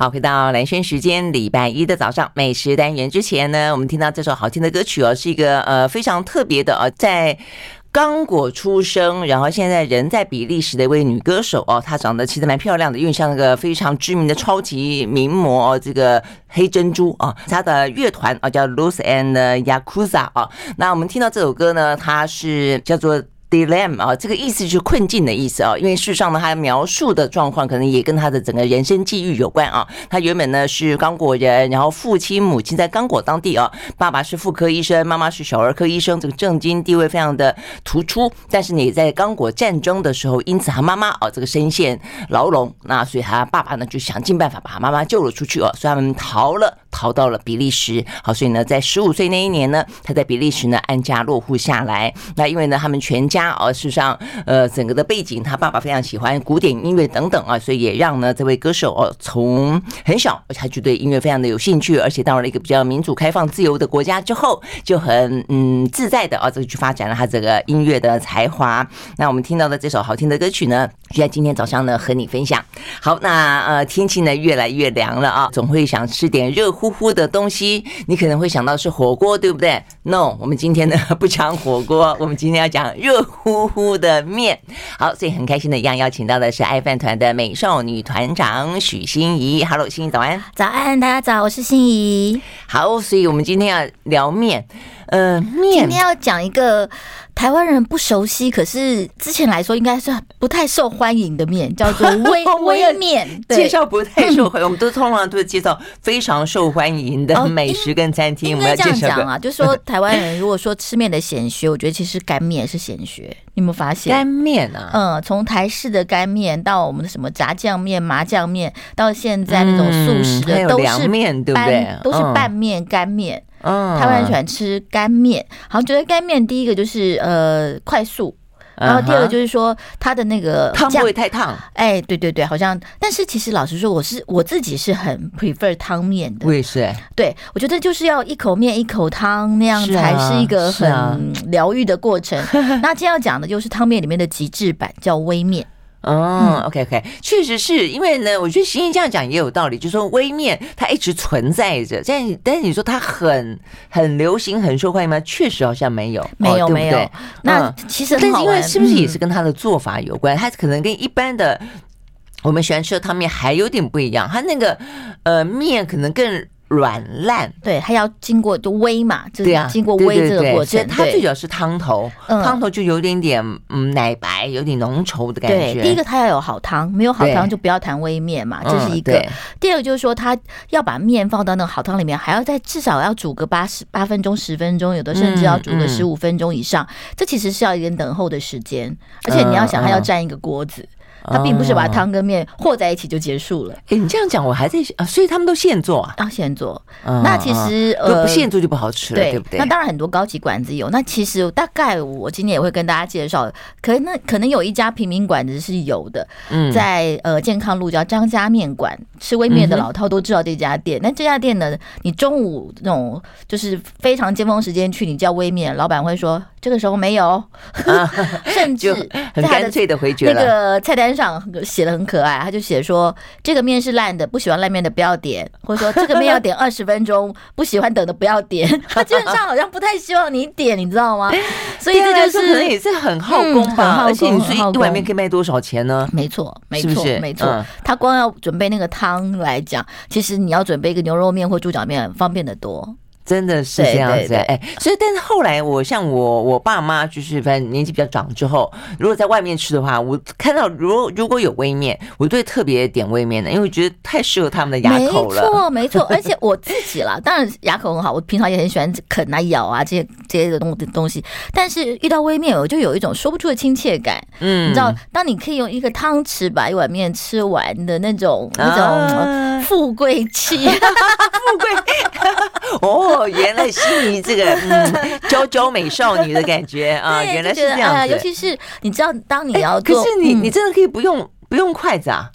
好，回到蓝轩时间，礼拜一的早上美食单元之前呢，我们听到这首好听的歌曲哦，是一个呃非常特别的呃在。刚果出生，然后现在人在比利时的一位女歌手哦，她长得其实蛮漂亮的，因为像那个非常知名的超级名模哦这个黑珍珠啊，她的乐团啊叫 Luz and Yakuza 啊，那我们听到这首歌呢，它是叫做。Dilem 啊，这个意思就是困境的意思啊，因为事实上呢，他描述的状况可能也跟他的整个人生际遇有关啊。他原本呢是刚果人，然后父亲母亲在刚果当地啊，爸爸是妇科医生，妈妈是小儿科医生，这个政经地位非常的突出。但是你在刚果战争的时候，因此他妈妈啊这个身陷牢笼，那所以他爸爸呢就想尽办法把他妈妈救了出去哦，所以他们逃了，逃到了比利时。好，所以呢，在十五岁那一年呢，他在比利时呢安家落户下来。那因为呢，他们全家。啊事实上，呃，整个的背景，他爸爸非常喜欢古典音乐等等啊，所以也让呢这位歌手哦，从很小他就对音乐非常的有兴趣，而且到了一个比较民主、开放、自由的国家之后，就很嗯自在的啊，这个去发展了他这个音乐的才华。那我们听到的这首好听的歌曲呢，就在今天早上呢和你分享。好，那呃天气呢越来越凉了啊，总会想吃点热乎乎的东西，你可能会想到是火锅，对不对？No，我们今天呢不讲火锅，我们今天要讲热呼呼的面。好，所以很开心的一样邀请到的是爱饭团的美少女团长许欣怡。Hello，欣怡早安。早安，大家早，我是欣怡。好，所以我们今天要聊面。呃，面今天要讲一个台湾人不熟悉，可是之前来说应该是不太受欢迎的面，叫做 微微面。介绍不太受欢迎，我们都通常都是介绍非常受欢迎的美食跟餐厅。我们要这样讲啊，就是说 台湾人如果说吃面的显学，我觉得其实干面是显学。你有没有发现？干面啊，嗯，从台式的干面到我们的什么炸酱面、麻酱面，到现在那种素食的都是面，对不对？都是拌面、干面。嗯，台湾人喜欢吃干面，好像觉得干面第一个就是呃快速，然后第二个就是说它的那个汤不会太烫。哎，对对对，好像，但是其实老实说，我是我自己是很 prefer 汤面的。我也是，对，我觉得就是要一口面一口汤那样才是一个很疗愈的过程。那今天要讲的就是汤面里面的极致版，叫微面。哦，OK OK，确实是因为呢，我觉得欣怡这样讲也有道理，就是说微面它一直存在着，但但是你说它很很流行、很受欢迎吗？确实好像没有，没有？没有。那其实但是因为是不是也是跟它的做法有关？它可能跟一般的我们喜欢吃的汤面还有点不一样，它那个呃面可能更。软烂，对，它要经过就煨嘛，就是，经过煨这个过程，它最主要是汤头，汤头就有点点嗯奶白，有点浓稠的感觉。对，第一个它要有好汤，没有好汤就不要谈煨面嘛，这是一个。第二个就是说，它要把面放到那个好汤里面，还要再至少要煮个八十八分钟、十分钟，有的甚至要煮个十五分钟以上。这其实是要一点等候的时间，而且你要想，它要占一个锅子。它并不是把汤跟面和在一起就结束了。哎，你这样讲我还在啊，所以他们都现做啊？啊，现做。那其实呃，不现做就不好吃了，对不对？那当然很多高级馆子有。那其实大概我今天也会跟大家介绍，可能可能有一家平民馆子是有的。嗯，在呃健康路叫张家面馆，吃微面的老饕都知道这家店。那这家店呢，你中午那种就是非常尖峰时间去，你叫微面，老板会说这个时候没有，甚至 很干脆的回绝了。那个菜单。上写的很可爱，他就写说这个面是烂的，不喜欢烂面的不要点，或者说这个面要点二十分钟，不喜欢等的不要点。他基本上好像不太希望你点，你知道吗？所以这就是可能也是很耗工吧。而且你说一碗面可以卖多少钱呢？没错，没错，没错。他光要准备那个汤来讲，其实你要准备一个牛肉面或猪脚面方便的多。真的是这样子哎，所以但是后来我像我我爸妈就是反正年纪比较长之后，如果在外面吃的话，我看到如果如果有微面，我都会特别点微面的，因为我觉得太适合他们的牙口了。没错没错，而且我自己啦，当然牙口很好，我平常也很喜欢啃啊咬啊这些这些的东东西，但是遇到微面，我就有一种说不出的亲切感。嗯，你知道，当你可以用一个汤匙把一碗面吃完的那种那种富贵气，富贵 哦。哦，原来心仪这个 嗯，娇娇美少女的感觉啊，原来是这样子。尤其是你知道，当你要做，可是你你真的可以不用不用筷子啊？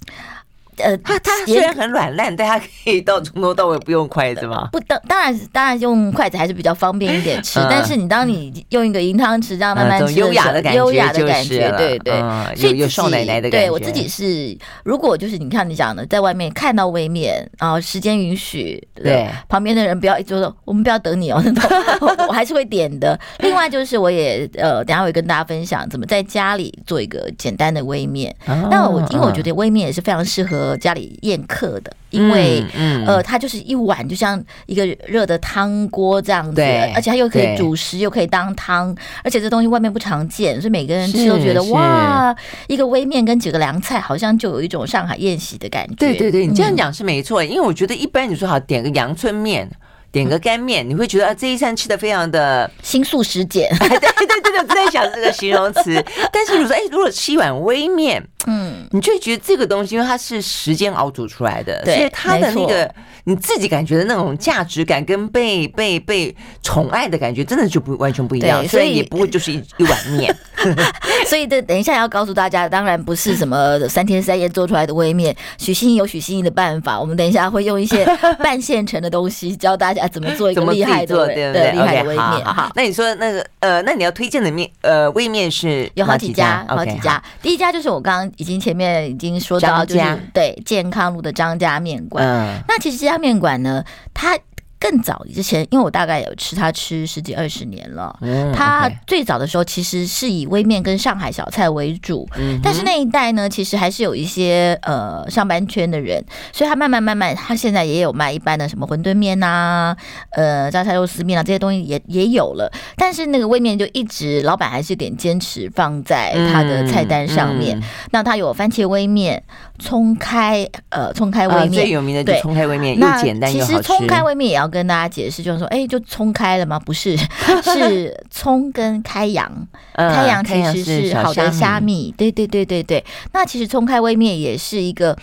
呃，它它虽然很软烂，但它可以到从头到尾不用筷子吗？不，当当然当然用筷子还是比较方便一点吃。嗯、但是你当你用一个银汤匙这样慢慢吃，优、嗯、雅的感觉，优雅的感觉，对对。嗯、所以有少奶奶的感觉。对我自己是，如果就是你看你讲的，在外面看到微面，然后时间允许，对，对旁边的人不要一直说我们不要等你哦，我还是会点的。另外就是我也呃，等下会跟大家分享怎么在家里做一个简单的微面。哦、那我因为我觉得微面也是非常适合家里宴客的。因为，嗯，呃，它就是一碗，就像一个热的汤锅这样子，而且它又可以主食，又可以当汤，而且这东西外面不常见，所以每个人吃都觉得哇，一个微面跟几个凉菜，好像就有一种上海宴席的感觉。对对对，你这样讲是没错，因为我觉得一般你说好点个阳春面。点个干面，你会觉得啊，这一餐吃的非常的新素食简。对对对对，我在想这个形容词。但是你说，哎，如果吃一碗微面，嗯，你就觉得这个东西，因为它是时间熬煮出来的，对所以它的那个你自己感觉的那种价值感跟被被被宠爱的感觉，真的就不完全不一样。所以也不会就是一一碗面。所以这等一下要告诉大家，当然不是什么三天三夜做出来的微面。许心怡有许心怡的办法，我们等一下会用一些半现成的东西教大家。怎么做一个厉害的对对厉害的微面？好，那你说那个呃，那你要推荐的面呃微面是有好几家，好几家。第一家就是我刚刚已经前面已经说到，就是对健康路的张家面馆。那其实这家面馆呢，它。更早之前，因为我大概有吃他吃十几二十年了。嗯，它最早的时候其实是以微面跟上海小菜为主，嗯，但是那一代呢，其实还是有一些呃上班圈的人，所以他慢慢慢慢，他现在也有卖一般的什么馄饨面呐，呃榨菜肉丝面啊这些东西也也有了，但是那个微面就一直老板还是有点坚持放在他的菜单上面。嗯嗯，那他有番茄微面、葱开呃葱开微面，最有名的就是葱开微面，又简单又好吃。其实葱开微面也要。跟大家解释，就是说，哎，就葱开了吗？不是，是葱跟开阳。开阳其实是好的虾米。对对对对对。那其实葱开微面也是一个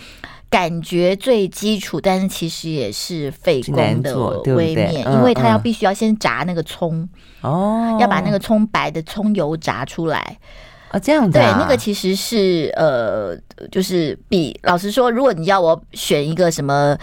感觉最基础，但是其实也是费工的微面，因为它要必须要先炸那个葱哦，要把那个葱白的葱油炸出来。啊，这样子、啊、对，那个其实是呃，就是比老实说，如果你要我选一个什么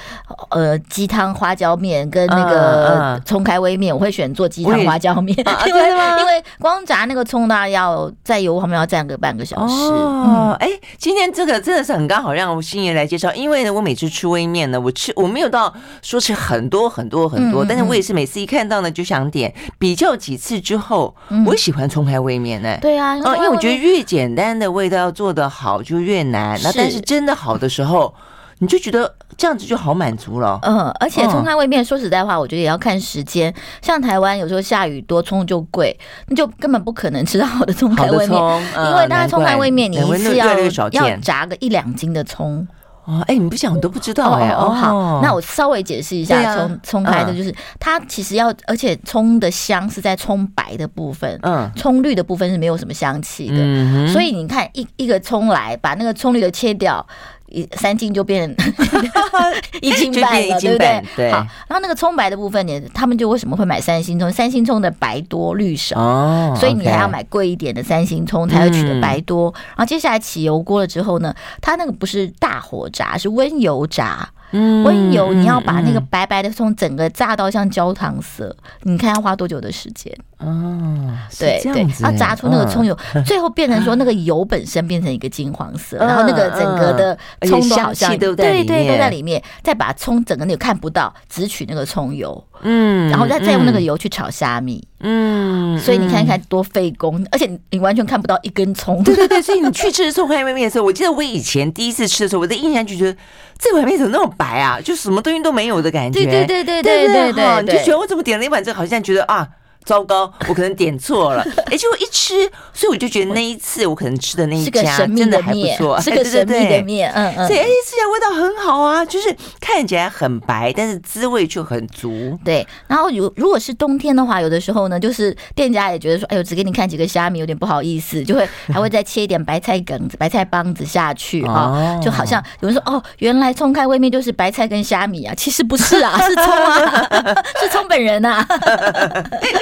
呃鸡汤花椒面跟那个葱开微面，我会选做鸡汤花椒面，因为因为光炸那个葱呢，要在油旁边要站个半个小时。哦，哎、嗯，今天这个真的是很刚好让心怡来介绍，因为呢，我每次吃微面呢，我吃我没有到说吃很多很多很多，嗯、但是我也是每次一看到呢就想点，比较几次之后，嗯、我喜欢葱开微面呢。对啊，哦，因为我觉得。越简单的味道要做得好就越难，那但是真的好的时候，你就觉得这样子就好满足了。嗯，而且葱开微面说实在话，我觉得也要看时间。像台湾有时候下雨多，葱就贵，你就根本不可能吃到好的葱开微面，因为大家葱开微面你一次要要炸个一两斤的葱。哦，哎，你不讲我都不知道哎。哦，好，那我稍微解释一下葱葱开的，就是它其实要，而且葱的香是在葱白的部分，嗯，葱绿的部分是没有什么香气的，所以你看一一个葱来，把那个葱绿的切掉。一三斤就变 一斤半了，对不对？对。好，然后那个葱白的部分呢，他们就为什么会买三星葱？三星葱的白多绿少，哦，所以你还要买贵一点的三星葱才会取得白多。然后接下来起油锅了之后呢，它那个不是大火炸，是温油炸。嗯，温油你要把那个白白的葱整个炸到像焦糖色，你看要花多久的时间？哦，对对，要炸出那个葱油，最后变成说那个油本身变成一个金黄色，然后那个整个的葱都好像对对对都在里面，再把葱整个你看不到，只取那个葱油，嗯，然后再再用那个油去炒虾米，嗯，所以你看看多费工，而且你完全看不到一根葱，对对对，所以你去吃葱开微面的时候，我记得我以前第一次吃的时候，我的印象就觉得这碗面怎么那么白啊，就什么东西都没有的感觉，对对对对对对？对，你就觉得我怎么点了一碗这个，好像觉得啊。糟糕，我可能点错了。哎，结果一吃，所以我就觉得那一次我可能吃的那一家真的还不错，是个神秘的面。嗯嗯，所以哎，吃起来味道很好啊，就是看起来很白，但是滋味却很足。对，然后如如果是冬天的话，有的时候呢，就是店家也觉得说，哎呦，只给你看几个虾米，有点不好意思，就会还会再切一点白菜梗子、白菜帮子下去啊，就好像有人说，哦，原来葱开胃面就是白菜跟虾米啊，其实不是啊，是葱啊，是葱本人啊。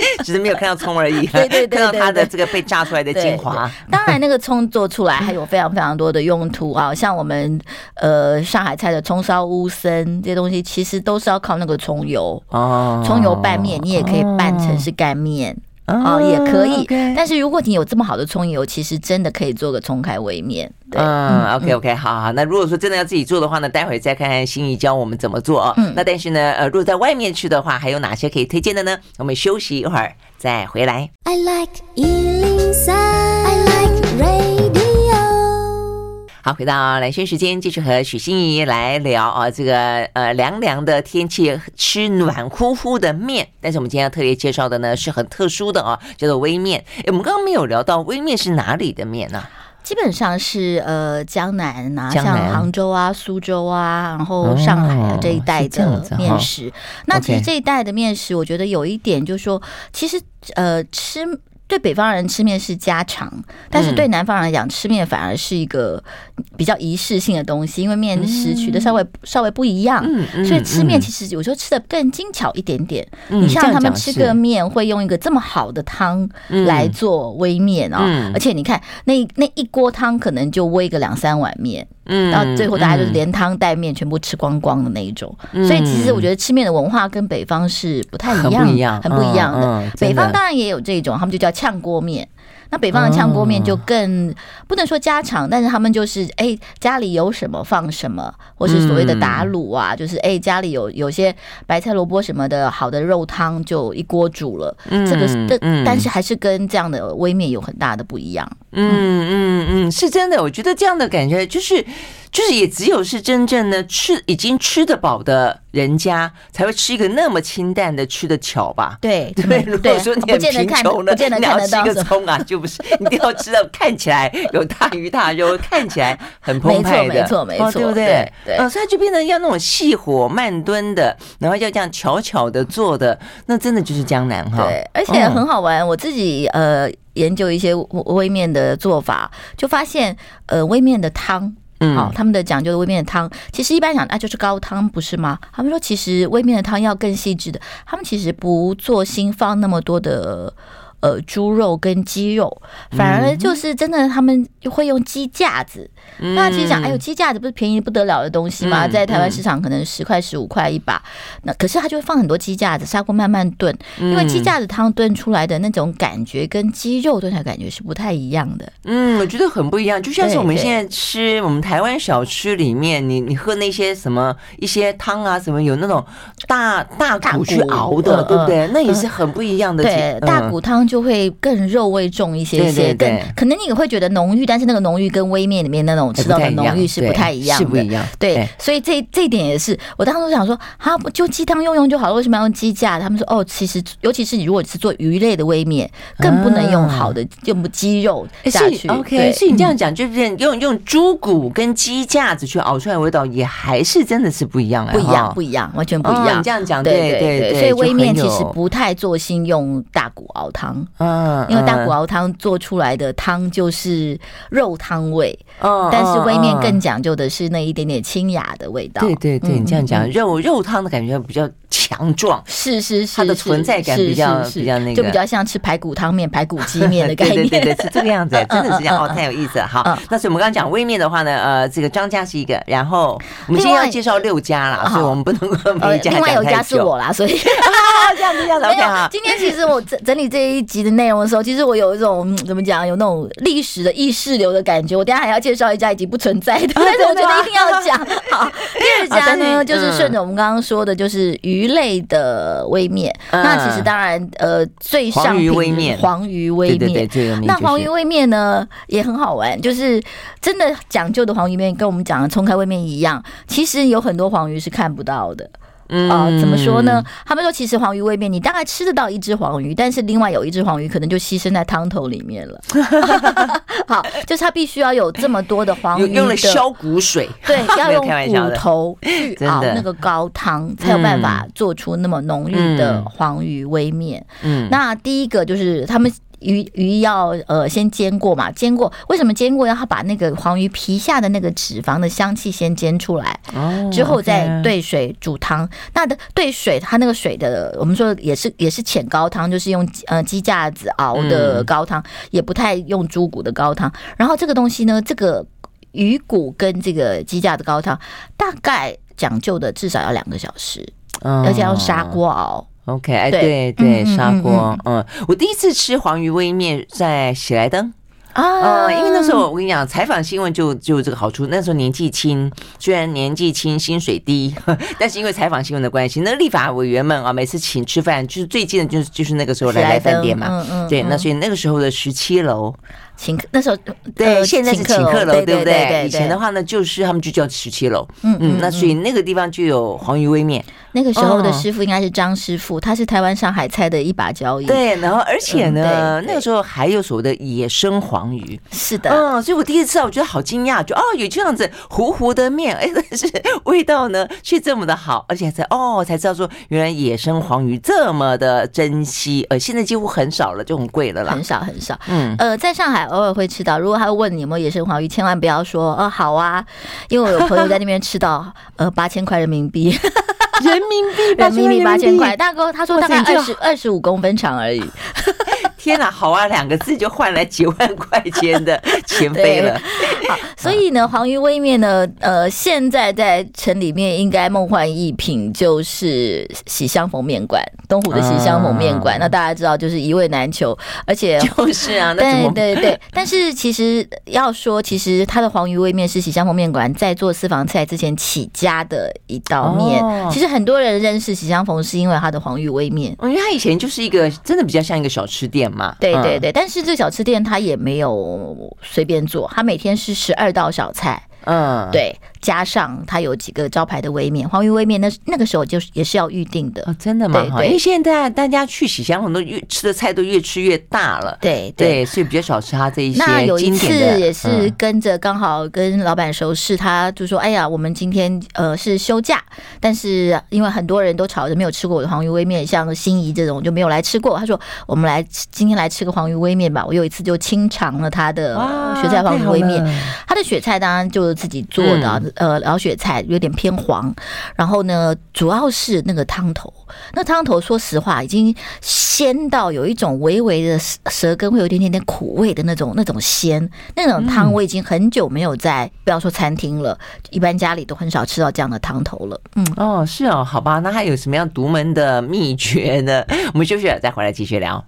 只是没有看到葱而已。对 对对，看到它的这个被炸出来的精华。当然，那个葱做出来还有非常非常多的用途啊，像我们呃上海菜的葱烧乌参这些东西，其实都是要靠那个葱油哦。葱油拌面，你也可以拌成是干面。哦，也可以，但是如果你有这么好的葱油，其实真的可以做个葱开微面。对，嗯，OK OK，好好。那如果说真的要自己做的话呢，待会再看看心怡教我们怎么做哦。嗯，那但是呢，呃，如果在外面去的话，还有哪些可以推荐的呢？我们休息一会儿再回来。I like 好，回到蓝轩时间，继续和许心怡来聊啊，这个呃凉凉的天气吃暖乎乎的面。但是我们今天要特别介绍的呢，是很特殊的啊，叫做微面。哎，我们刚刚没有聊到微面是哪里的面呢？基本上是呃江南啊，像杭州啊、苏州啊，然后上海啊这一带的面食。那其实这一带的面食，我觉得有一点就是说，其实呃吃。对北方人吃面是家常，但是对南方人来讲，吃面反而是一个比较仪式性的东西，因为面食取的稍微稍微不一样，所以吃面其实有时候吃的更精巧一点点。你像他们吃个面会用一个这么好的汤来做微面啊，而且你看那那一锅汤可能就煨个两三碗面。嗯，到最后大家就是连汤带面全部吃光光的那一种，所以其实我觉得吃面的文化跟北方是不太一样，很不一样的。北方当然也有这种，他们就叫炝锅面。那北方的炝锅面就更不能说家常，但是他们就是哎、欸、家里有什么放什么，或是所谓的打卤啊，就是哎、欸、家里有有些白菜萝卜什么的好的肉汤就一锅煮了。这个这但是还是跟这样的微面有很大的不一样。嗯嗯嗯，是真的，我觉得这样的感觉就是。就是也只有是真正的吃已经吃得饱的人家才会吃一个那么清淡的吃的巧吧？对对。如果说你很贫穷呢，你 要吃一个葱啊，就不是一定要吃到看起来有大鱼大肉，看起来很澎湃的，没错没错，对不对？对。所以就变成要那种细火慢炖的，然后要这样巧巧的做的，那真的就是江南哈。对，而且很好玩。我自己呃研究一些微面的做法，就发现呃微面的汤。嗯，好，他们的讲究的微面的汤，其实一般讲啊就是高汤，不是吗？他们说其实微面的汤要更细致的，他们其实不做新放那么多的。呃，猪肉跟鸡肉，反而就是真的，他们会用鸡架子。嗯、那其实讲，哎呦，鸡架子不是便宜不得了的东西吗？嗯、在台湾市场可能十块、十五块一把。那可是他就会放很多鸡架子，砂锅慢慢炖，因为鸡架子汤炖出来的那种感觉，跟鸡肉炖出来感觉是不太一样的。嗯，我觉得很不一样。就像是我们现在吃我们台湾小吃里面，你你喝那些什么一些汤啊，什么有那种大大骨去熬的，对不对？那也是很不一样的。对，大骨汤。就会更肉味重一些些，更可能你也会觉得浓郁，但是那个浓郁跟微面里面那种吃到的浓郁是不太一样的，是不一样。对，所以这这一点也是我当时想说，啊，不就鸡汤用用就好了，为什么要用鸡架？他们说，哦，其实尤其是你如果是做鱼类的微面，更不能用好的用鸡肉下去。OK，所以你这样讲，就是用用猪骨跟鸡架子去熬出来的味道，也还是真的是不一样，不一样，不一样，完全不一样。你这样讲，对对对，所以微面其实不太做心用大骨熬汤。嗯，因为大骨熬汤做出来的汤就是肉汤味，嗯，但是微面更讲究的是那一点点清雅的味道。对对对，你这样讲，肉肉汤的感觉比较强壮，是是是，它的存在感比较比较那个，就比较像吃排骨汤面、排骨鸡面的感觉。对对对，是这个样子，真的是这样哦，太有意思了。好，那所以我们刚刚讲微面的话呢，呃，这个张家是一个，然后我们今天要介绍六家啦，所以我们不能够每一家。另外有一家是我啦，所以这样子这样子 OK 哈。今天其实我整整理这一集的内容的时候，其实我有一种怎么讲，有那种历史的意识流的感觉。我等下还要介绍一家已经不存在的，但是我觉得一定要讲。好，第二家呢，就是顺着我们刚刚说的，就是鱼类的微面。那其实当然，呃，最上品黄鱼微面。那黄鱼微面呢也很好玩，就是真的讲究的黄鱼面，跟我们讲的冲开微面一样。其实有很多黄鱼是看不到的。嗯，啊，怎么说呢？他们说，其实黄鱼微面，你大概吃得到一只黄鱼，但是另外有一只黄鱼可能就牺牲在汤头里面了。好，就是它必须要有这么多的黄鱼，用了消骨水，对，要用骨头去熬那个高汤，才有办法做出那么浓郁的黄鱼微面。嗯，那第一个就是他们。鱼鱼要呃先煎过嘛，煎过为什么煎过？要把那个黄鱼皮下的那个脂肪的香气先煎出来，之后再兑水煮汤。那的兑水，它那个水的，我们说也是也是浅高汤，就是用呃鸡架子熬的高汤，也不太用猪骨的高汤。然后这个东西呢，这个鱼骨跟这个鸡架的高汤，大概讲究的至少要两个小时，而且要砂锅熬。OK，哎，对对，砂锅。嗯，我第一次吃黄鱼煨面在喜来登。啊，因为那时候我跟你讲，采访新闻就就这个好处。那时候年纪轻，虽然年纪轻，薪水低，但是因为采访新闻的关系，那立法委员们啊，每次请吃饭，就是最近的就是就是那个时候来来饭店嘛。嗯嗯。对，那所以那个时候的十七楼。请客那时候对，现在是请客楼，对不对？以前的话呢，就是他们就叫十七楼。嗯嗯，那所以那个地方就有黄鱼微面。那个时候的师傅应该是张师傅，他是台湾上海菜的一把交椅。对，然后而且呢，那个时候还有所谓的野生黄鱼。是的，嗯，所以我第一次吃到，我觉得好惊讶，就哦，有这样子糊糊的面，哎，但是味道呢却这么的好，而且才哦才知道说，原来野生黄鱼这么的珍惜，呃，现在几乎很少了，就很贵了啦，很少很少。嗯，呃，在上海。偶尔会吃到，如果他会问你有没有野生黄鱼，千万不要说哦好啊，因为我有朋友在那边吃到 呃八千块人民币，人民币人民币。八千块，大哥他说大概二十二十五公分长而已。天哪，好啊，两个字就换来几万块钱的 钱飞了。好，所以呢，黄鱼微面呢，呃，现在在城里面应该梦幻一品就是喜相逢面馆，东湖的喜相逢面馆。那大家知道就是一位难求，而且 就是啊，对对对。但是其实要说，其实他的黄鱼微面是喜相逢面馆在做私房菜之前起家的一道面。其实很多人认识喜相逢是因为他的黄鱼微面，因为他以前就是一个真的比较像一个小吃店。对对对，但是这小吃店它也没有随便做，它每天是十二道小菜，嗯，对。加上它有几个招牌的微面，黄鱼微面，那那个时候就是也是要预定的。哦，真的吗？对，因为现在大家去喜相逢都越吃的菜都越吃越大了，对对，所以比较少吃它这一些。那有一次也是跟着刚好跟老板熟识，他就说：“哎呀，我们今天呃是休假，但是因为很多人都吵着没有吃过我的黄鱼微面，像心仪这种就没有来吃过。”他说：“我们来今天来吃个黄鱼微面吧。”我有一次就清尝了他的雪菜黄鱼微面，他的雪菜当然就是自己做的。呃，老雪菜有点偏黄，然后呢，主要是那个汤头，那汤头说实话已经鲜到有一种微微的舌根会有一点点点苦味的那种那种鲜，那种汤我已经很久没有在不要说餐厅了，一般家里都很少吃到这样的汤头了。嗯，哦，是哦，好吧，那还有什么样独门的秘诀呢？我们休息了再回来继续聊。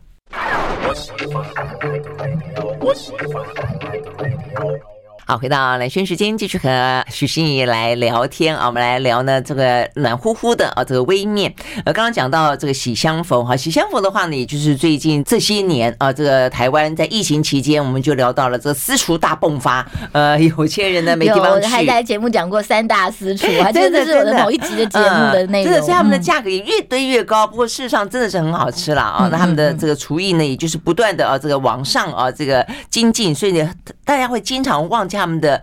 好，回到蓝轩时间，继续和许心怡来聊天啊。我们来聊呢，这个暖乎乎的啊，这个微面。呃，刚刚讲到这个喜相逢哈，喜相逢的话呢，也就是最近这些年啊，这个台湾在疫情期间，我们就聊到了这个私厨大迸发。呃，有些人呢没地方去。我还在节目讲过三大私厨，还真的是我的某一集的节目的内容。真的，所以他们的价格也越堆越高。不过事实上真的是很好吃了啊。那他们的这个厨艺呢，也就是不断的啊，这个往上啊，这个精进。所以呢，大家会经常忘记。他们的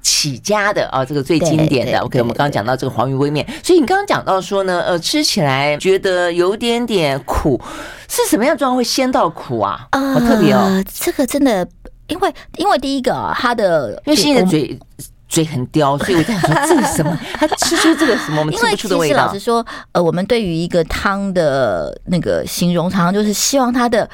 起家的啊，这个最经典的。OK，我们刚刚讲到这个黄鱼煨面，所以你刚刚讲到说呢，呃，吃起来觉得有点点苦，是什么样状况会先到苦啊？啊，好特别哦。这个真的，因为因为第一个啊，他的因为心仪的嘴嘴很刁，所以我在想说这是什么？他吃出这个什么我们吃不出的味道？老实说，呃，我们对于一个汤的那个形容，常常就是希望它的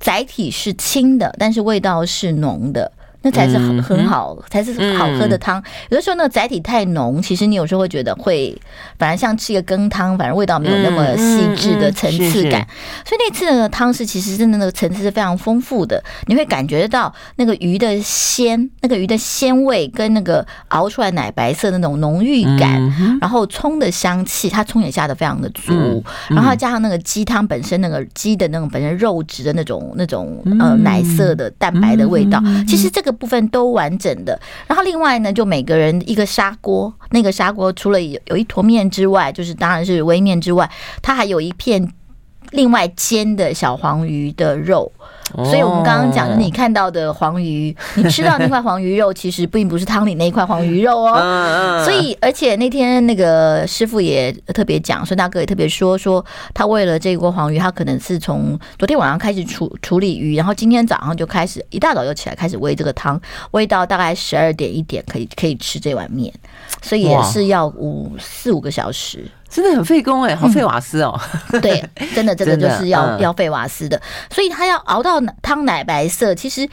载体是轻的，但是味道是浓的。那才是很很好，才是好喝的汤。有的时候那个载体太浓，其实你有时候会觉得会，反而像吃一个羹汤，反而味道没有那么细致的层次感。所以那次的汤是其实真的那个层次是非常丰富的，你会感觉得到那个鱼的鲜，那个鱼的鲜味跟那个熬出来奶白色的那种浓郁感，然后葱的香气，它葱也下的非常的足，然后加上那个鸡汤本身那个鸡的那种本身肉质的那种那种呃奶色的蛋白的味道，其实这个。部分都完整的，然后另外呢，就每个人一个砂锅，那个砂锅除了有有一坨面之外，就是当然是微面之外，它还有一片另外煎的小黄鱼的肉。所以，我们刚刚讲的，你看到的黄鱼，你吃到那块黄鱼肉，其实并不是汤里那一块黄鱼肉哦。所以，而且那天那个师傅也特别讲，孙大哥也特别说，说他为了这锅黄鱼，他可能是从昨天晚上开始处处理鱼，然后今天早上就开始一大早就起来开始煨这个汤，煨到大概十二点一点可以可以吃这碗面，所以也是要五四五个小时。真的很费工哎，好费瓦斯哦。嗯、对，真的这个就是要、嗯、要费瓦斯的，所以它要熬到汤奶白色。其实，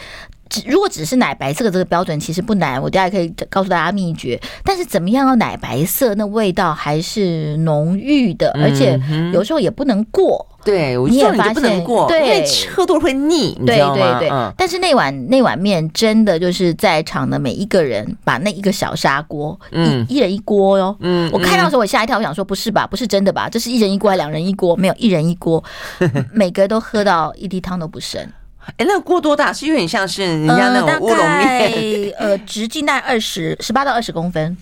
只如果只是奶白色的这个标准，其实不难。我大家可以告诉大家秘诀。但是怎么样要奶白色，那味道还是浓郁的，而且有时候也不能过。对，你就不能过，对，因为喝多了会腻，你知道吗？对对对。嗯、但是那碗那碗面真的就是在场的每一个人把那一个小砂锅，嗯，一人一锅哟。嗯，我看到的时候我吓一跳，我想说不是吧？不是真的吧？这是一人一锅还是两人一锅？没有，一人一锅，每个都喝到一滴汤都不剩。哎，那个锅多大？是有点像是人家那种乌龙面，呃，直径大概二十十八到二十公分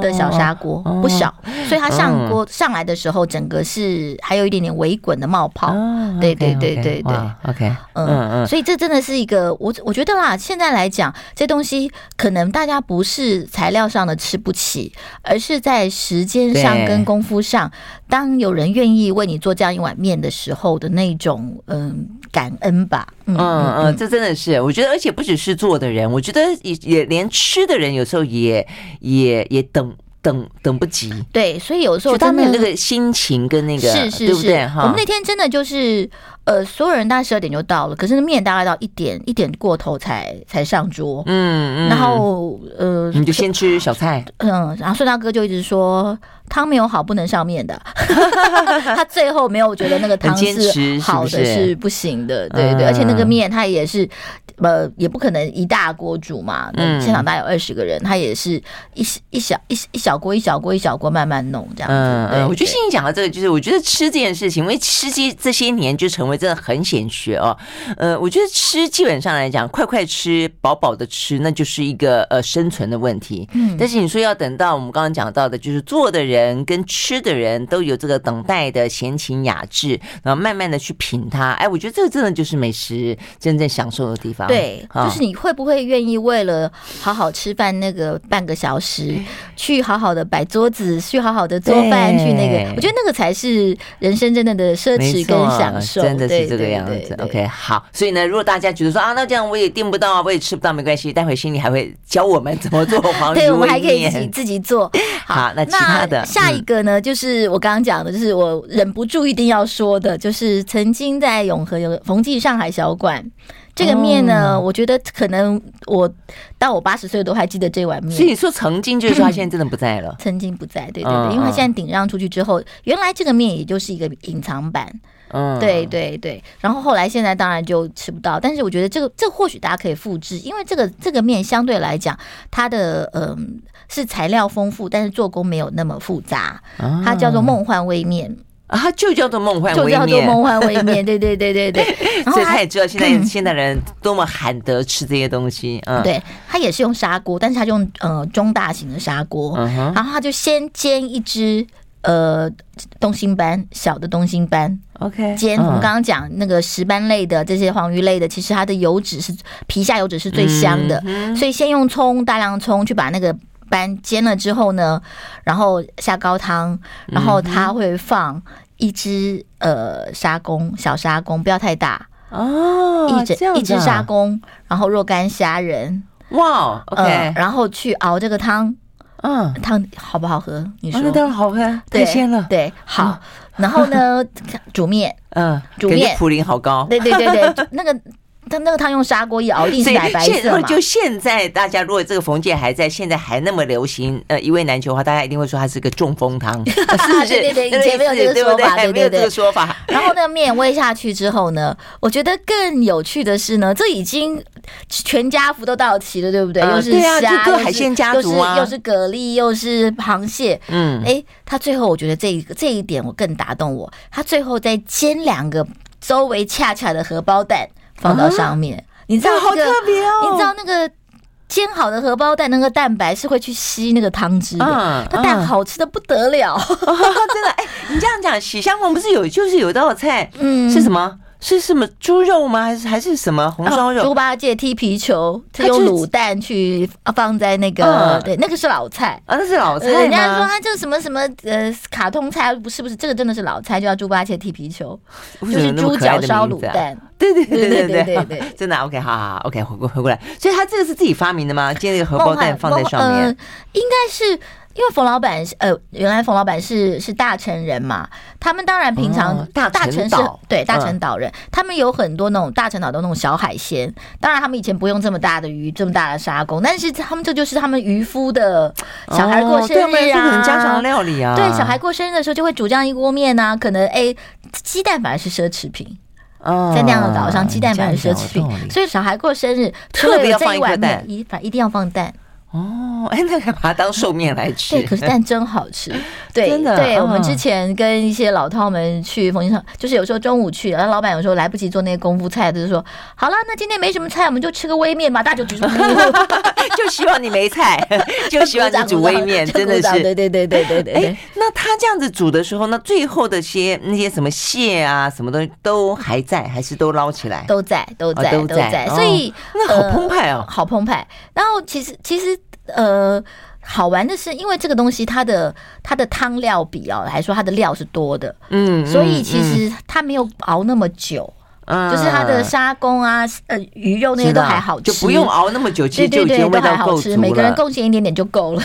的小砂锅，不小。所以它上锅上来的时候，整个是还有一点点微滚的冒泡。对对对对对，OK，嗯嗯。所以这真的是一个，我我觉得啦，现在来讲，这东西可能大家不是材料上的吃不起，而是在时间上跟功夫上，当有人愿意为你做这样一碗面的时候的那种嗯感恩吧。嗯嗯，这真的是，我觉得，而且不只是做的人，我觉得也也连吃的人有时候也也也等等等不及。对，所以有时候他们那个心情跟那个是是是，对不对？我们那天真的就是。呃，所有人大概十二点就到了，可是那面大概到一点一点过头才才上桌。嗯嗯，然后呃，你就先吃小菜。嗯，然后孙大哥就一直说汤没有好不能上面的，他最后没有觉得那个汤是好的是不行的，对对，而且那个面他也是呃也不可能一大锅煮嘛，那现场大概有二十个人，他也是一一小一一小锅一小锅一小锅慢慢弄这样子。嗯嗯，我觉得欣欣讲到这个，就是我觉得吃这件事情，因为吃这这些年就成为。真的很显学哦，呃，我觉得吃基本上来讲，快快吃，饱饱的吃，那就是一个呃生存的问题。嗯，但是你说要等到我们刚刚讲到的，就是做的人跟吃的人都有这个等待的闲情雅致，然后慢慢的去品它。哎，我觉得这个真的就是美食真正享受的地方。对，就是你会不会愿意为了好好吃饭那个半个小时，去好好的摆桌子，去好好的做饭，去那个，我觉得那个才是人生真正的奢侈跟享受。真的是这个样子，OK，好。所以呢，如果大家觉得说啊，那这样我也订不到啊，我也吃不到，没关系，待会心里还会教我们怎么做黄。对，我们还可以自己自己做。好，那其他的下一个呢，就是我刚刚讲的，就是我忍不住一定要说的，就是曾经在永和有冯记上海小馆。这个面呢，我觉得可能我到我八十岁都还记得这碗面。所以你说曾经就是说他现在真的不在了，曾经不在，对对对，因为他现在顶让出去之后，原来这个面也就是一个隐藏版。嗯，对对对。然后后来现在当然就吃不到，但是我觉得这个这或许大家可以复制，因为这个这个面相对来讲，它的嗯是材料丰富，但是做工没有那么复杂。它叫做梦幻微面。啊，它就叫做梦幻微面，就叫做梦幻微面，对对对对对。所以他也知道现在现代人多么罕得吃这些东西。嗯，对，他也是用砂锅，但是他用呃中大型的砂锅，然后他就先煎一只呃东星斑，小的东星斑。OK，煎我们刚刚讲那个石斑类的这些黄鱼类的，其实它的油脂是皮下油脂是最香的，所以先用葱大量葱去把那个斑煎了之后呢，然后下高汤，然后它会放。一只呃沙公，小沙公，不要太大。哦，一只一只沙公，然后若干虾仁，哇，OK，然后去熬这个汤，嗯，汤好不好喝？你说。当然好喝，太鲜了，对，好，然后呢，煮面，嗯，煮面，普林好高，对对对对，那个。他那个汤用砂锅一熬，一定是奶白色嘛。就现在大家如果这个冯姐还在，现在还那么流行，呃，一味难求的话，大家一定会说它是个中风汤，是不是？对对对，以前没有这个说法，对对对，这个说法。然后那个面煨下去之后呢，我觉得更有趣的是呢，这已经全家福都到齐了，对不对？又是虾，又是海鲜家族啊，又是蛤蜊，又是螃蟹。嗯，哎，他最后我觉得这一个这一点我更打动我，他最后再煎两个周围恰恰的荷包蛋。放到上面，啊、你知道、这个、好特别哦！你知道那个煎好的荷包蛋，那个蛋白是会去吸那个汤汁的，那、嗯嗯、蛋好吃的不得了，真的。哎、欸，你这样讲，讲，喜相逢不是有就是有道菜，嗯，是什么？是什么猪肉吗？还是还是什么红烧肉？猪八戒踢皮球，他用卤蛋去放在那个，对，那个是老菜啊，那是老菜。人家说他就什么什么呃卡通菜，不是不是，这个真的是老菜，就叫猪八戒踢皮球，就是猪脚烧卤蛋。对对对对对对对，真的 OK，好好好，OK，回过回过来。所以他这个是自己发明的吗？今天那个荷包蛋放在上面，应该是。因为冯老板是呃，原来冯老板是是大陈人嘛，他们当然平常大陈是对大陈岛人，他们有很多那种大陈岛的那种小海鲜，当然他们以前不用这么大的鱼，这么大的沙公，但是他们这就是他们渔夫的小孩过生日啊，很家常料理啊，对，小孩过生日的时候就会煮这样一锅面啊，可能哎，鸡蛋反而是奢侈品，在那样的岛上，鸡蛋反而是奢侈品，所以小孩过生日特别要放一颗蛋，一反一定要放蛋。哦，哎，那个把它当 寿面来吃。对，可是但真好吃。对，真的。对，我们之前跟一些老饕们去逢甲，就是有时候中午去，然后老板有时候来不及做那些功夫菜，就是说，好了，那今天没什么菜，我们就吃个微面吧。大家就 就希望你没菜，就希望你煮微面，真的是。对对对对对对。哎，那他这样子煮的时候，那最后的些那些什么蟹啊，什么东西都还在，还是都捞起来？都在，都在，都在。所以那好澎湃哦，好澎湃。然后其实其实。呃，好玩的是，因为这个东西它的它的汤料比哦来说，它的料是多的，嗯，所以其实它没有熬那么久，嗯，就是它的沙公啊，呃，鱼肉那些都还好吃，就不用熬那么久，其实就已经味道够足了。每个人贡献一点点就够了，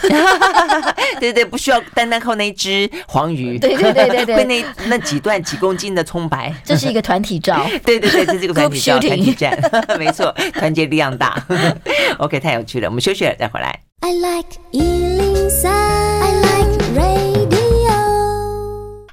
对对，不需要单单靠那只黄鱼，对对对对对，会那那几段几公斤的葱白，这是一个团体照，对对对，这是一个团体照，团体战，没错，团结力量大。OK，太有趣了，我们休息了再回来。I like Ealing Sound. I like radio.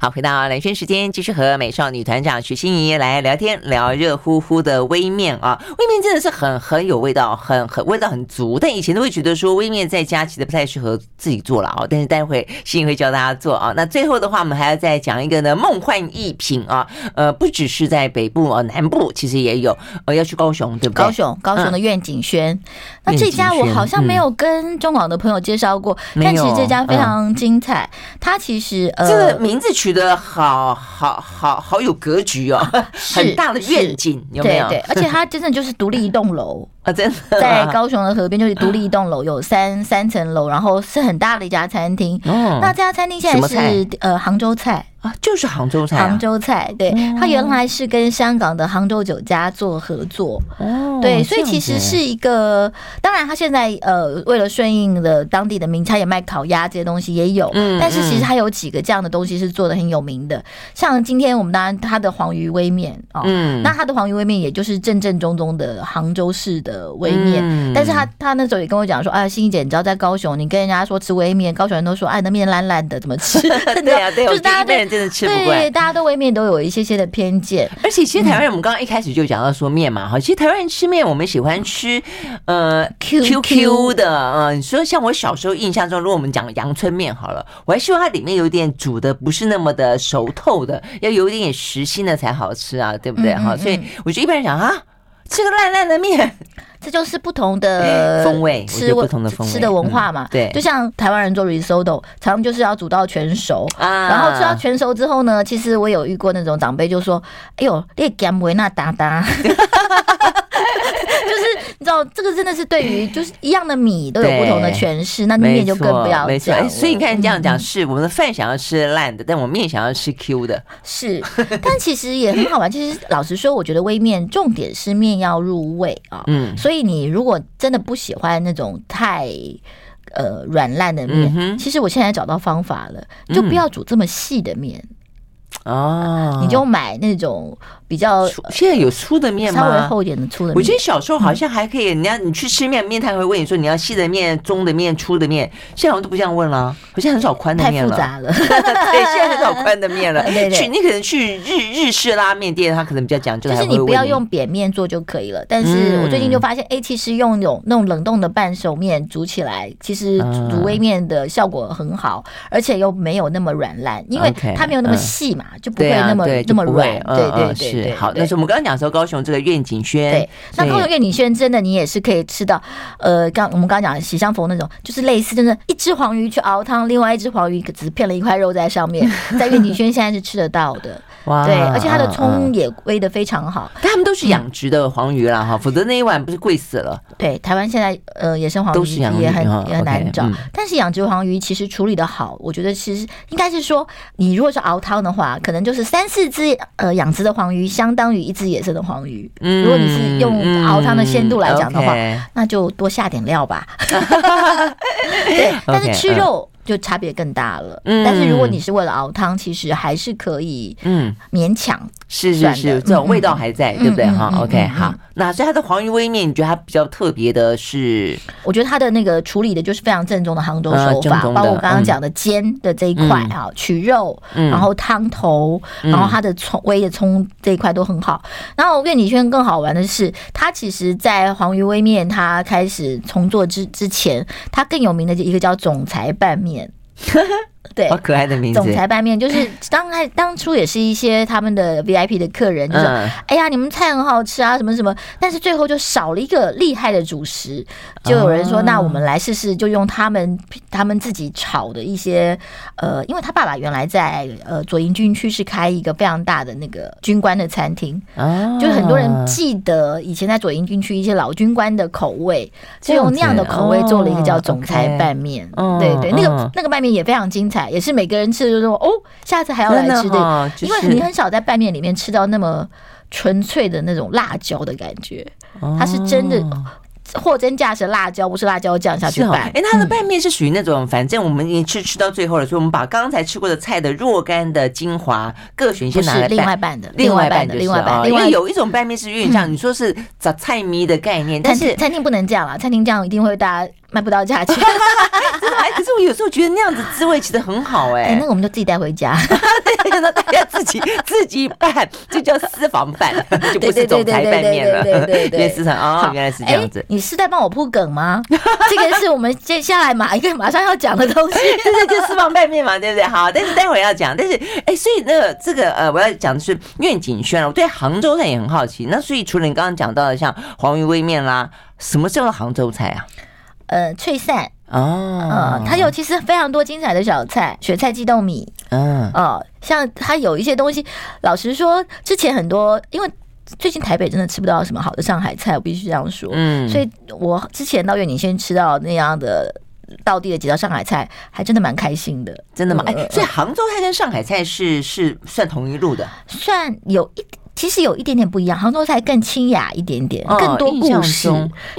好，回到蓝轩时间，继续和美少女团长徐欣怡来聊天，聊热乎乎的微面啊。微面真的是很很有味道，很很味道很足。但以前都会觉得说微面在家其实不太适合自己做了啊。但是待会欣怡会教大家做啊。那最后的话，我们还要再讲一个呢，梦幻一品啊。呃，不只是在北部啊，南部其实也有。呃，要去高雄，对不对？高雄，高雄的苑景轩。嗯、那这家我好像没有跟中广的朋友介绍过，嗯、但其实这家非常精彩。嗯、它其实呃，这个名字取。觉得好好好好有格局哦，很大的愿景，有没有？对对，而且它真的就是独立一栋楼 啊，真的在高雄的河边，就是独立一栋楼，有三三层楼，然后是很大的一家餐厅。哦，那这家餐厅现在是呃杭州菜。啊，就是杭州菜，杭州菜，对，它原来是跟香港的杭州酒家做合作，哦，对，所以其实是一个，当然他现在呃为了顺应了当地的名菜，也卖烤鸭这些东西也有，嗯，但是其实他有几个这样的东西是做的很有名的，像今天我们当然他的黄鱼微面啊，嗯，那他的黄鱼微面也就是正正宗宗的杭州市的微面，但是他他那时候也跟我讲说，啊，欣怡姐，你知道在高雄，你跟人家说吃微面，高雄人都说，哎，那面烂烂的，怎么吃？对啊，对，就是大家真的吃不惯，对，大家都对面都有一些些的偏见。而且其实台湾人，我们刚刚一开始就讲到说面嘛，哈，其实台湾人吃面，我们喜欢吃呃 Q Q 的，嗯，所以像我小时候印象中，如果我们讲阳春面好了，我还希望它里面有点煮的不是那么的熟透的，要有一点点实心的才好吃啊，对不对？哈，所以我觉得一般人讲啊。吃个烂烂的面，这就是不同的风味，吃不同的风味，吃的文化嘛。对，就像台湾人做 risotto，常常就是要煮到全熟啊。然后吃到全熟之后呢，其实我有遇过那种长辈就说：“哎呦，你干维那哒哒。” 就是你知道，这个真的是对于就是一样的米都有不同的诠释，那面就更不要讲。没错，所以你看这样讲，是我们的饭想要吃烂的，但我面想要吃 Q 的。是，但其实也很好玩。其实老实说，我觉得微面重点是面要入味啊。嗯，所以你如果真的不喜欢那种太呃软烂的面，其实我现在找到方法了，就不要煮这么细的面。哦，你就买那种比较现在有粗的面吗？稍微厚一点的粗的面。我记得小时候好像还可以，人家你去吃面，面摊会问你说你要细的面、中的面、粗的面。现在好像都不这样问了，好像很少宽的面了。太复杂了，对，现在很少宽的面了。去你可能去日日式拉面店，他可能比较讲究，就是你不要用扁面做就可以了。但是我最近就发现，哎，其实用那种那种冷冻的半熟面煮起来，其实煮微面的效果很好，而且又没有那么软烂，因为它没有那么细嘛。就不会那么、啊、那么软。对对对好。但是我们刚刚讲说高雄这个愿景轩，对，那高雄愿景轩真的你也是可以吃到，呃，刚我们刚刚讲喜相逢那种，就是类似真的，一只黄鱼去熬汤，另外一只黄鱼只片了一块肉在上面，在愿景轩现在是吃得到的。哇，对，而且它的葱也煨得非常好。但他们都是养殖的黄鱼啦，哈，否则那一碗不是贵死了。对，台湾现在呃野生黄鱼也很也很难找，但是养殖黄鱼其实处理的好，我觉得其实应该是说，你如果是熬汤的话，可能就是三四只呃养殖的黄鱼相当于一只野生的黄鱼。如果你是用熬汤的鲜度来讲的话，那就多下点料吧。对，但是吃肉。就差别更大了，嗯，但是如果你是为了熬汤，其实还是可以，嗯，勉强。是是是，这种味道还在，对不对哈？OK，好。那所以它的黄鱼微面，你觉得它比较特别的是？我觉得它的那个处理的就是非常正宗的杭州手法，包括我刚刚讲的煎的这一块啊，取肉，然后汤头，然后它的葱微的葱这一块都很好。然后我跟你轩更好玩的是，它其实，在黄鱼微面它开始重做之之前，它更有名的一个叫总裁拌面。对，好可爱的名字。总裁拌面就是 当开当初也是一些他们的 VIP 的客人，就说：“哎呀，你们菜很好吃啊，什么什么。”但是最后就少了一个厉害的主食，就有人说：“那我们来试试，就用他们他们自己炒的一些呃，因为他爸爸原来在呃左营军区是开一个非常大的那个军官的餐厅，就很多人记得以前在左营军区一些老军官的口味，就用那样的口味做了一个叫总裁拌面。对对，那个那个拌面也非常精彩。”也是每个人吃的都说哦，下次还要来吃的，因为你很少在拌面里面吃到那么纯粹的那种辣椒的感觉，哦、它是真的货真价实辣椒，不是辣椒酱下去拌。哎、哦，它的拌面是属于那种，嗯、反正我们已经吃吃到最后了，所以我们把刚才吃过的菜的若干的精华各选一些拿来另外拌的，另外拌的，另外拌。因为有一种拌面是有点像你说是杂菜迷的概念，但是餐厅不能这样啊，餐厅这样一定会大家。卖不到价钱，哎，可是我有时候觉得那样子滋味其实很好哎、欸，那个我们就自己带回家，对，那大家自己 自己拌，就叫私房饭，就不是总裁拌面了。对对对，私房哦，原来是这样子。你是在帮我铺梗吗？这个是我们接下来马一个马上要讲的东西，对对，就私房拌面嘛，对不对？好，但是待会儿要讲，但是哎，所以那个这个呃，我要讲的是苑景轩，我对杭州菜也很好奇。那所以除了你刚刚讲到的像黄鱼煨面啦，什么叫做杭州菜啊？呃，脆散哦，呃，它有其实非常多精彩的小菜，雪菜鸡豆米，嗯，哦，像它有一些东西，老实说，之前很多，因为最近台北真的吃不到什么好的上海菜，我必须这样说，嗯，所以我之前到月宁先吃到那样的道地的几道上海菜，还真的蛮开心的，真的吗？哎，所以杭州菜跟上海菜是是算同一路的，算有一。其实有一点点不一样，杭州菜更清雅一点点，更多故事。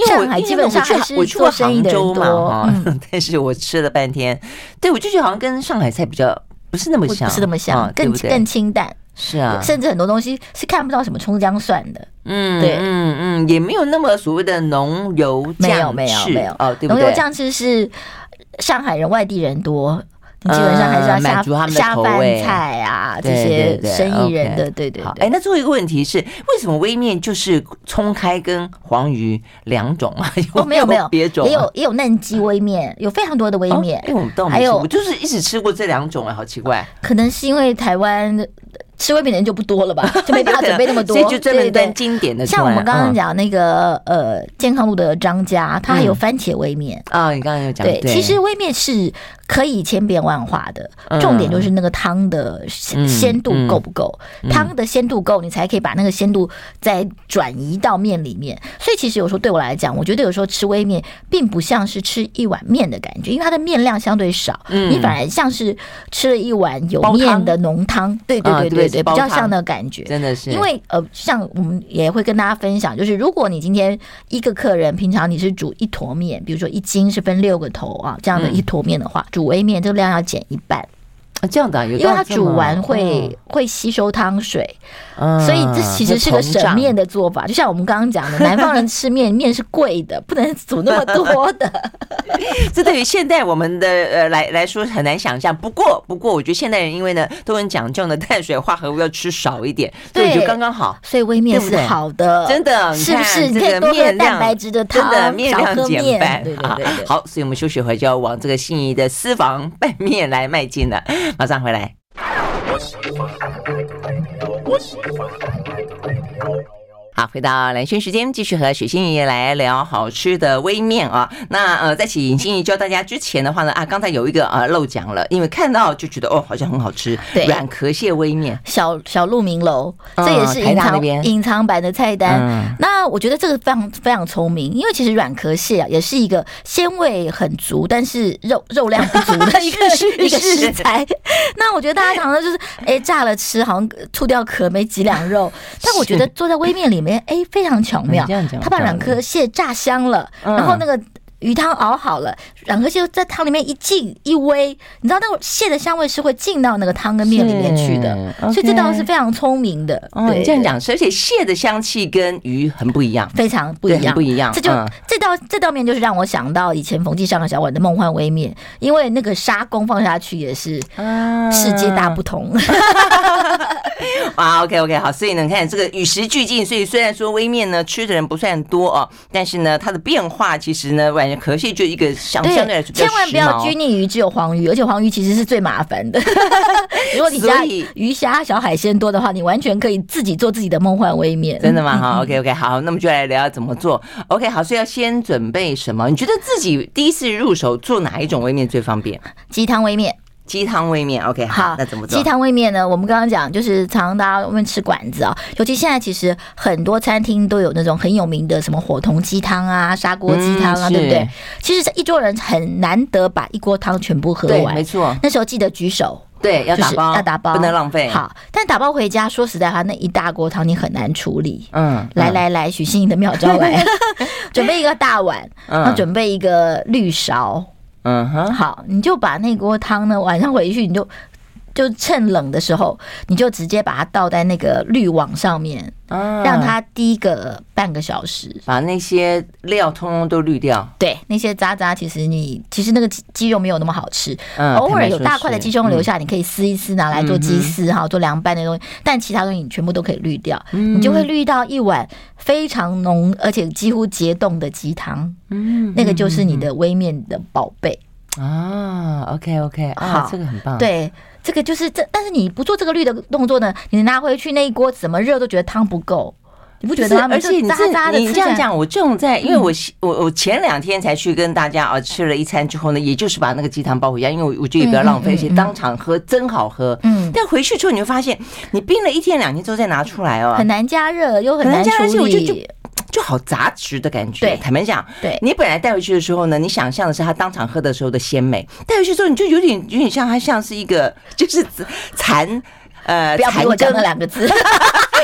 上海基本上还是做生意的人多，但是我吃了半天，对，我就觉得好像跟上海菜比较不是那么像，不是那么像，更更清淡。是啊，甚至很多东西是看不到什么葱姜蒜的。嗯，对，嗯嗯，也没有那么所谓的浓油酱，没有没有没有哦，对？浓油酱汁是上海人、外地人多。基本上还是要下下饭菜啊，这些生意人的，对对对。哎，那最后一个问题是，为什么微面就是葱开跟黄鱼两种啊？哦，没有没有别种，也有也有嫩鸡微面，有非常多的微面。哎，我倒没吃过，我就是一直吃过这两种啊，好奇怪。可能是因为台湾。吃微面的人就不多了吧，就没办法准备那么多。所以就这么一段经典的，像我们刚刚讲那个呃健康路的张家，他还有番茄微面啊。你刚刚有讲对，其实微面是可以千变万化的，重点就是那个汤的鲜度够不够，汤的鲜度够，你才可以把那个鲜度再转移到面里面。所以其实有时候对我来讲，我觉得有时候吃微面并不像是吃一碗面的感觉，因为它的面量相对少，你反而像是吃了一碗有面的浓汤。对对对对。对，比较像的感觉，真的是。因为呃，像我们也会跟大家分享，就是如果你今天一个客人，平常你是煮一坨面，比如说一斤是分六个头啊，这样的一坨面的话，嗯、煮 A 面这个量要减一半。这样的、啊，因为它煮完会、嗯、会吸收汤水，嗯、所以这其实是个省面的做法。就像我们刚刚讲的，南方人吃面，面是贵的，不能煮那么多的。这对于现代我们的呃来来说很难想象。不过不过，我觉得现代人因为呢都很讲究的碳水化合物要吃少一点，对，就刚刚好。所以微面是好的，真的是不是？你可以多喝蛋白质的汤，真的面量减半。对对对。好，所以我们休息会就要往这个心仪的私房拌面来迈进了。马上回来。好，回到蓝轩时间，继续和许心怡来聊好吃的微面啊。那呃，在请心怡教大家之前的话呢，啊，刚才有一个呃漏讲了，因为看到就觉得哦，好像很好吃。对，软壳蟹微面，小小鹿鸣楼，这也是隐藏隐藏版的菜单。嗯、那我觉得这个非常非常聪明，因为其实软壳蟹啊，也是一个鲜味很足，但是肉肉量不足的 一个是是是一个食材。那我觉得大家常常就是哎炸了吃，好像吐掉壳没几两肉，但我觉得坐在微面里面。哎，非常巧妙，他把两颗蟹炸香了，然后那个。鱼汤熬好了，软壳蟹在汤里面一浸一煨，你知道那个蟹的香味是会进到那个汤跟面里面去的，所以这道是非常聪明的。哦，你这样讲，而且蟹的香气跟鱼很不一样，非常不一样，不一样。这就这道这道面就是让我想到以前冯记上的小碗的梦幻微面，因为那个沙公放下去也是世界大不同。哇，OK OK，好，所以呢，你看这个与时俱进，所以虽然说微面呢吃的人不算多哦，但是呢它的变化其实呢完全。壳蟹就一个相相对来说，千万不要拘泥于只有黄鱼，而且黄鱼其实是最麻烦的。如果你家鱼虾小海鲜多的话，你完全可以自己做自己的梦幻微面。真的吗？好，OK OK，好，那么就来聊怎么做。OK，好，所以要先准备什么？你觉得自己第一次入手做哪一种微面最方便？鸡汤微面。鸡汤味面，OK，好，那怎么做？鸡汤味面呢？我们刚刚讲，就是常常大家外面吃馆子啊，尤其现在其实很多餐厅都有那种很有名的什么火铜鸡汤啊、砂锅鸡汤啊，嗯、对不对？其实这一桌人很难得把一锅汤全部喝完，没错。那时候记得举手，对，要打包，要打包，不能浪费。好，但打包回家，说实在话，那一大锅汤你很难处理。嗯，来来来，许心怡的妙招来，准备一个大碗，然后准备一个绿勺。嗯哼，好，你就把那锅汤呢，晚上回去你就就趁冷的时候，你就直接把它倒在那个滤网上面。啊，让它滴个半个小时，把那些料通通都滤掉。对，那些渣渣，其实你其实那个鸡肉没有那么好吃。嗯，偶尔有大块的鸡胸留下，你可以撕一撕，拿来做鸡丝哈，做凉拌的东西。但其他东西你全部都可以滤掉，你就会滤到一碗非常浓而且几乎结冻的鸡汤。嗯，那个就是你的微面的宝贝啊。OK OK，好，这个很棒。对。这个就是这，但是你不做这个绿的动作呢，你拿回去那一锅怎么热都觉得汤不够，你不觉得吗？而且你这你这样讲，我这种在，因为我我我前两天才去跟大家啊吃了一餐之后呢，也就是把那个鸡汤包回家，因为我我觉得也不要浪费，而且当场喝真好喝。嗯，但回去之后你会发现，你冰了一天两天之后再拿出来哦，很难加热又很难加热，我就。就好杂质的感觉。对，坦白讲，对，你本来带回去的时候呢，你想象的是他当场喝的时候的鲜美，带回去之后你就有点有点像，他像是一个 就是残呃，不要给我讲那两个字。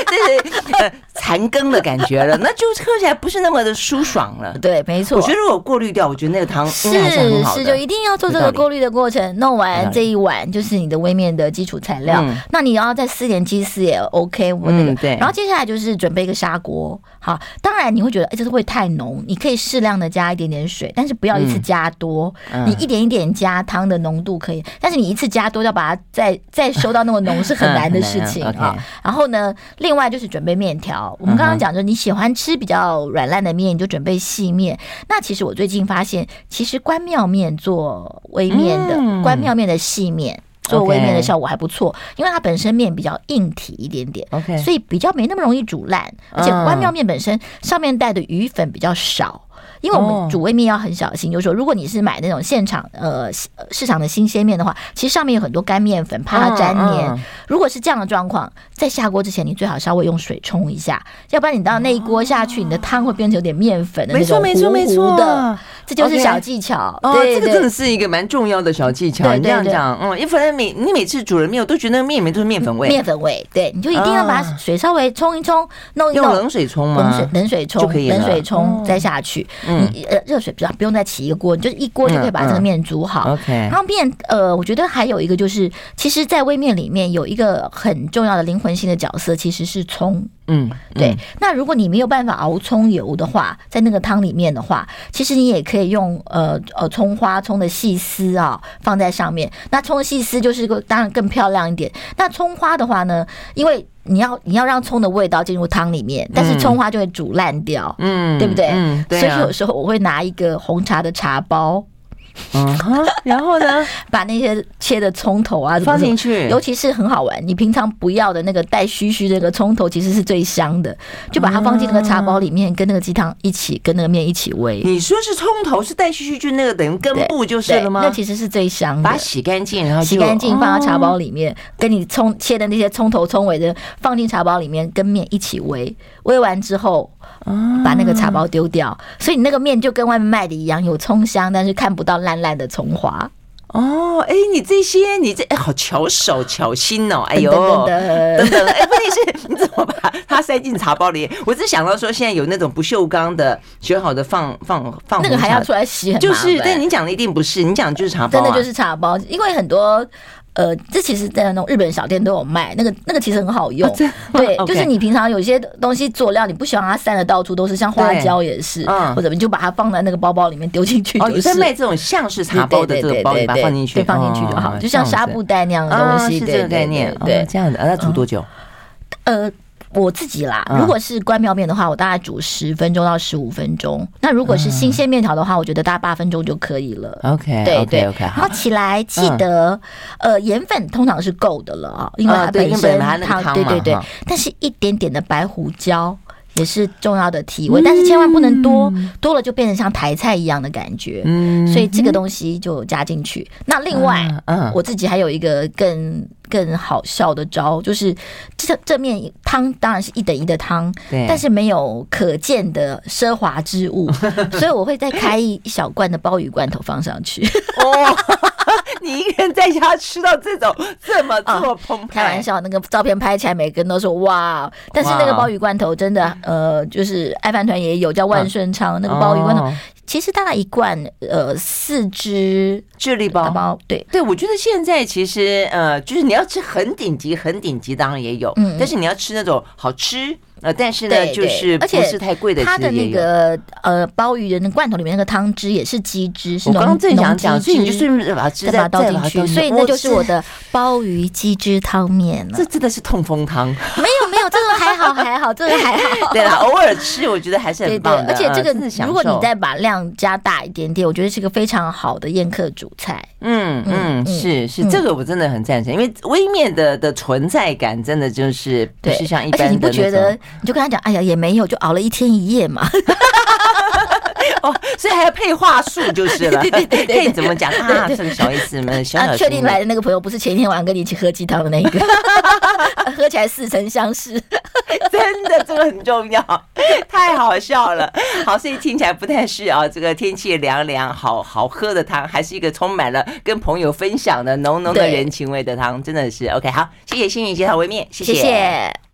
对呃，残羹的感觉了，那就喝起来不是那么的舒爽了。对，没错。我觉得如果过滤掉，我觉得那个汤是。是是，就一定要做这个过滤的过程。弄完这一碗就是你的微面的基础材料。嗯、那你要再撕点鸡丝也 OK，我那个。嗯、对。然后接下来就是准备一个砂锅。好，当然你会觉得哎，这是会太浓，你可以适量的加一点点水，但是不要一次加多。嗯、你一点一点加汤的浓度可以，但是你一次加多要把它再 再收到那么浓是很难的事情啊。嗯、然后呢，另外就是准备面条。我们刚刚讲说，你喜欢吃比较软烂的面，你就准备细面。那其实我最近发现，其实关庙面做微面的，关庙面的细面做微面的效果还不错，因为它本身面比较硬体一点点，OK，所以比较没那么容易煮烂。而且关庙面本身上面带的鱼粉比较少。因为我们煮味面要很小心，就是说，如果你是买那种现场呃市场的新鲜面的话，其实上面有很多干面粉，怕它粘黏。如果是这样的状况，在下锅之前，你最好稍微用水冲一下，要不然你到那一锅下去，你的汤会变成有点面粉的那种糊糊的。这就是小技巧。哦，这个真的是一个蛮重要的小技巧。你这样讲，嗯，因为每你每次煮了面，我都觉得那个面里面都是面粉味。面粉味，对，你就一定要把水稍微冲一冲，弄一弄。用冷水冲吗？冷水冷水冲就可以，冷水冲再下去。你呃热水不要不用再起一个锅，你就一锅就可以把这个面煮好。嗯嗯、OK，然后面呃，我觉得还有一个就是，其实，在微面里面有一个很重要的灵魂性的角色，其实是葱。嗯，对。那如果你没有办法熬葱油的话，在那个汤里面的话，其实你也可以用呃呃葱花、葱的细丝啊放在上面。那葱的细丝就是个当然更漂亮一点。那葱花的话呢，因为你要你要让葱的味道进入汤里面，但是葱花就会煮烂掉，嗯，对不对？嗯，对啊。所以有时候我会拿一个红茶的茶包。嗯哼，然后呢，把那些切的葱头啊放进去，尤其是很好玩，你平常不要的那个带须须的那个葱头，其实是最香的，就把它放进那个茶包里面，跟那个鸡汤一起，跟那个面一起煨。你说是葱头是带须须，就那个等于根部就是了吗？那其实是最香的，把它洗干净，然后洗干净放到茶包里面，跟你葱切的那些葱头、葱尾的放进茶包里面，跟面一起煨。煨完之后，把那个茶包丢掉，所以你那个面就跟外面卖的一样，有葱香，但是看不到烂烂的葱花。哦，哎，你这些，你这哎，好巧手巧心哦，哎呦，等等，哎，问题是你怎么把它塞进茶包里？我只想到说，现在有那种不锈钢的，选好的放放放，那个还要出来洗，就是，但你讲的一定不是，你讲的就是茶包，真的就是茶包，因为很多。呃，这其实，在那种日本小店都有卖，那个那个其实很好用。对，就是你平常有些东西佐料，你不喜欢它散的到处都是，像花椒也是，或者你就把它放在那个包包里面丢进去。哦，有在卖这种像是茶包的这个包，你把它放进去，对，放进去就好，就像纱布袋那样的东西，这个概念。对，这样的，那煮多久？呃。我自己啦，如果是关庙面的话，我大概煮十分钟到十五分钟。那如果是新鲜面条的话，我觉得大概八分钟就可以了。OK，对对 OK。然后起来记得，呃，盐粉通常是够的了啊，因为它本身汤，对对对。但是一点点的白胡椒也是重要的提味，但是千万不能多，多了就变成像台菜一样的感觉。嗯，所以这个东西就加进去。那另外，嗯，我自己还有一个更。更好笑的招就是这这面汤当然是一等一的汤，但是没有可见的奢华之物，所以我会再开一小罐的鲍鱼罐头放上去。哦，你一个人在家吃到这种这么这么澎湃？开玩笑，那个照片拍起来，每个人都说哇！但是那个鲍鱼罐头真的，呃，就是爱饭团也有叫万顺昌那个鲍鱼罐头。其实大概一罐，呃，四只智利包包，对对，我觉得现在其实，呃，就是你要吃很顶级、很顶级，当然也有，嗯，但是你要吃那种好吃。呃，但是呢，就是不是太贵的，它的那个呃鲍鱼的那罐头里面那个汤汁也是鸡汁，是我刚刚正想讲，所以你就顺便把汁再倒进去，所以那就是我的鲍鱼鸡汁汤面了。这真的是痛风汤？没有没有，这个还好 还好，这个还好。对啦，偶尔吃我觉得还是很棒的。而且这个如果你再把量加大一点点，我觉得是个非常好的宴客主菜。嗯嗯，是是，这个我真的很赞成，因为微面的的存在感真的就是不是像一般的，而且你不觉得？你就跟他讲，哎呀，也没有，就熬了一天一夜嘛。哦，所以还要配话术就是了。对对对，可以怎么讲啊？这个小意思嘛，小小。确定来的那个朋友不是前一天晚上跟你一起喝鸡汤的那个，喝起来似曾相识。真的，这个很重要，太好笑了。好，所以听起来不太是啊，这个天气凉凉，好好喝的汤，还是一个充满了跟朋友分享的浓浓的人情味的汤，真的是 OK。好，谢谢心怡介绍微面，谢谢。谢谢。